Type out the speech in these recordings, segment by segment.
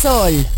Sol.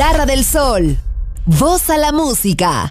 Guitarra del sol. Voz a la música.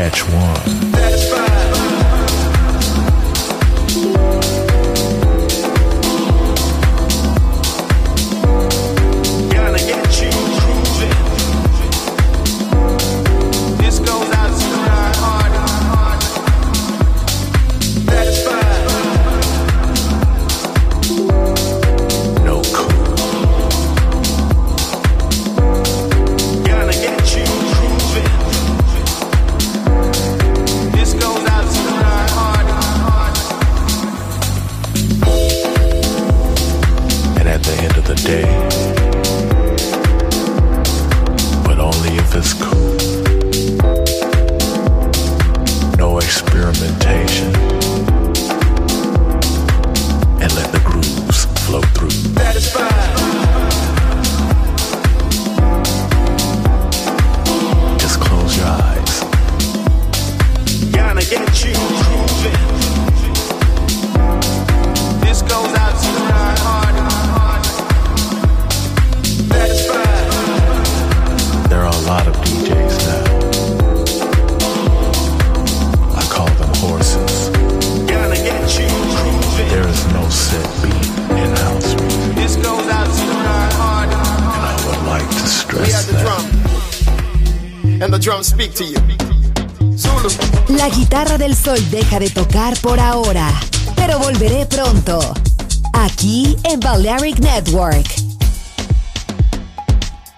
La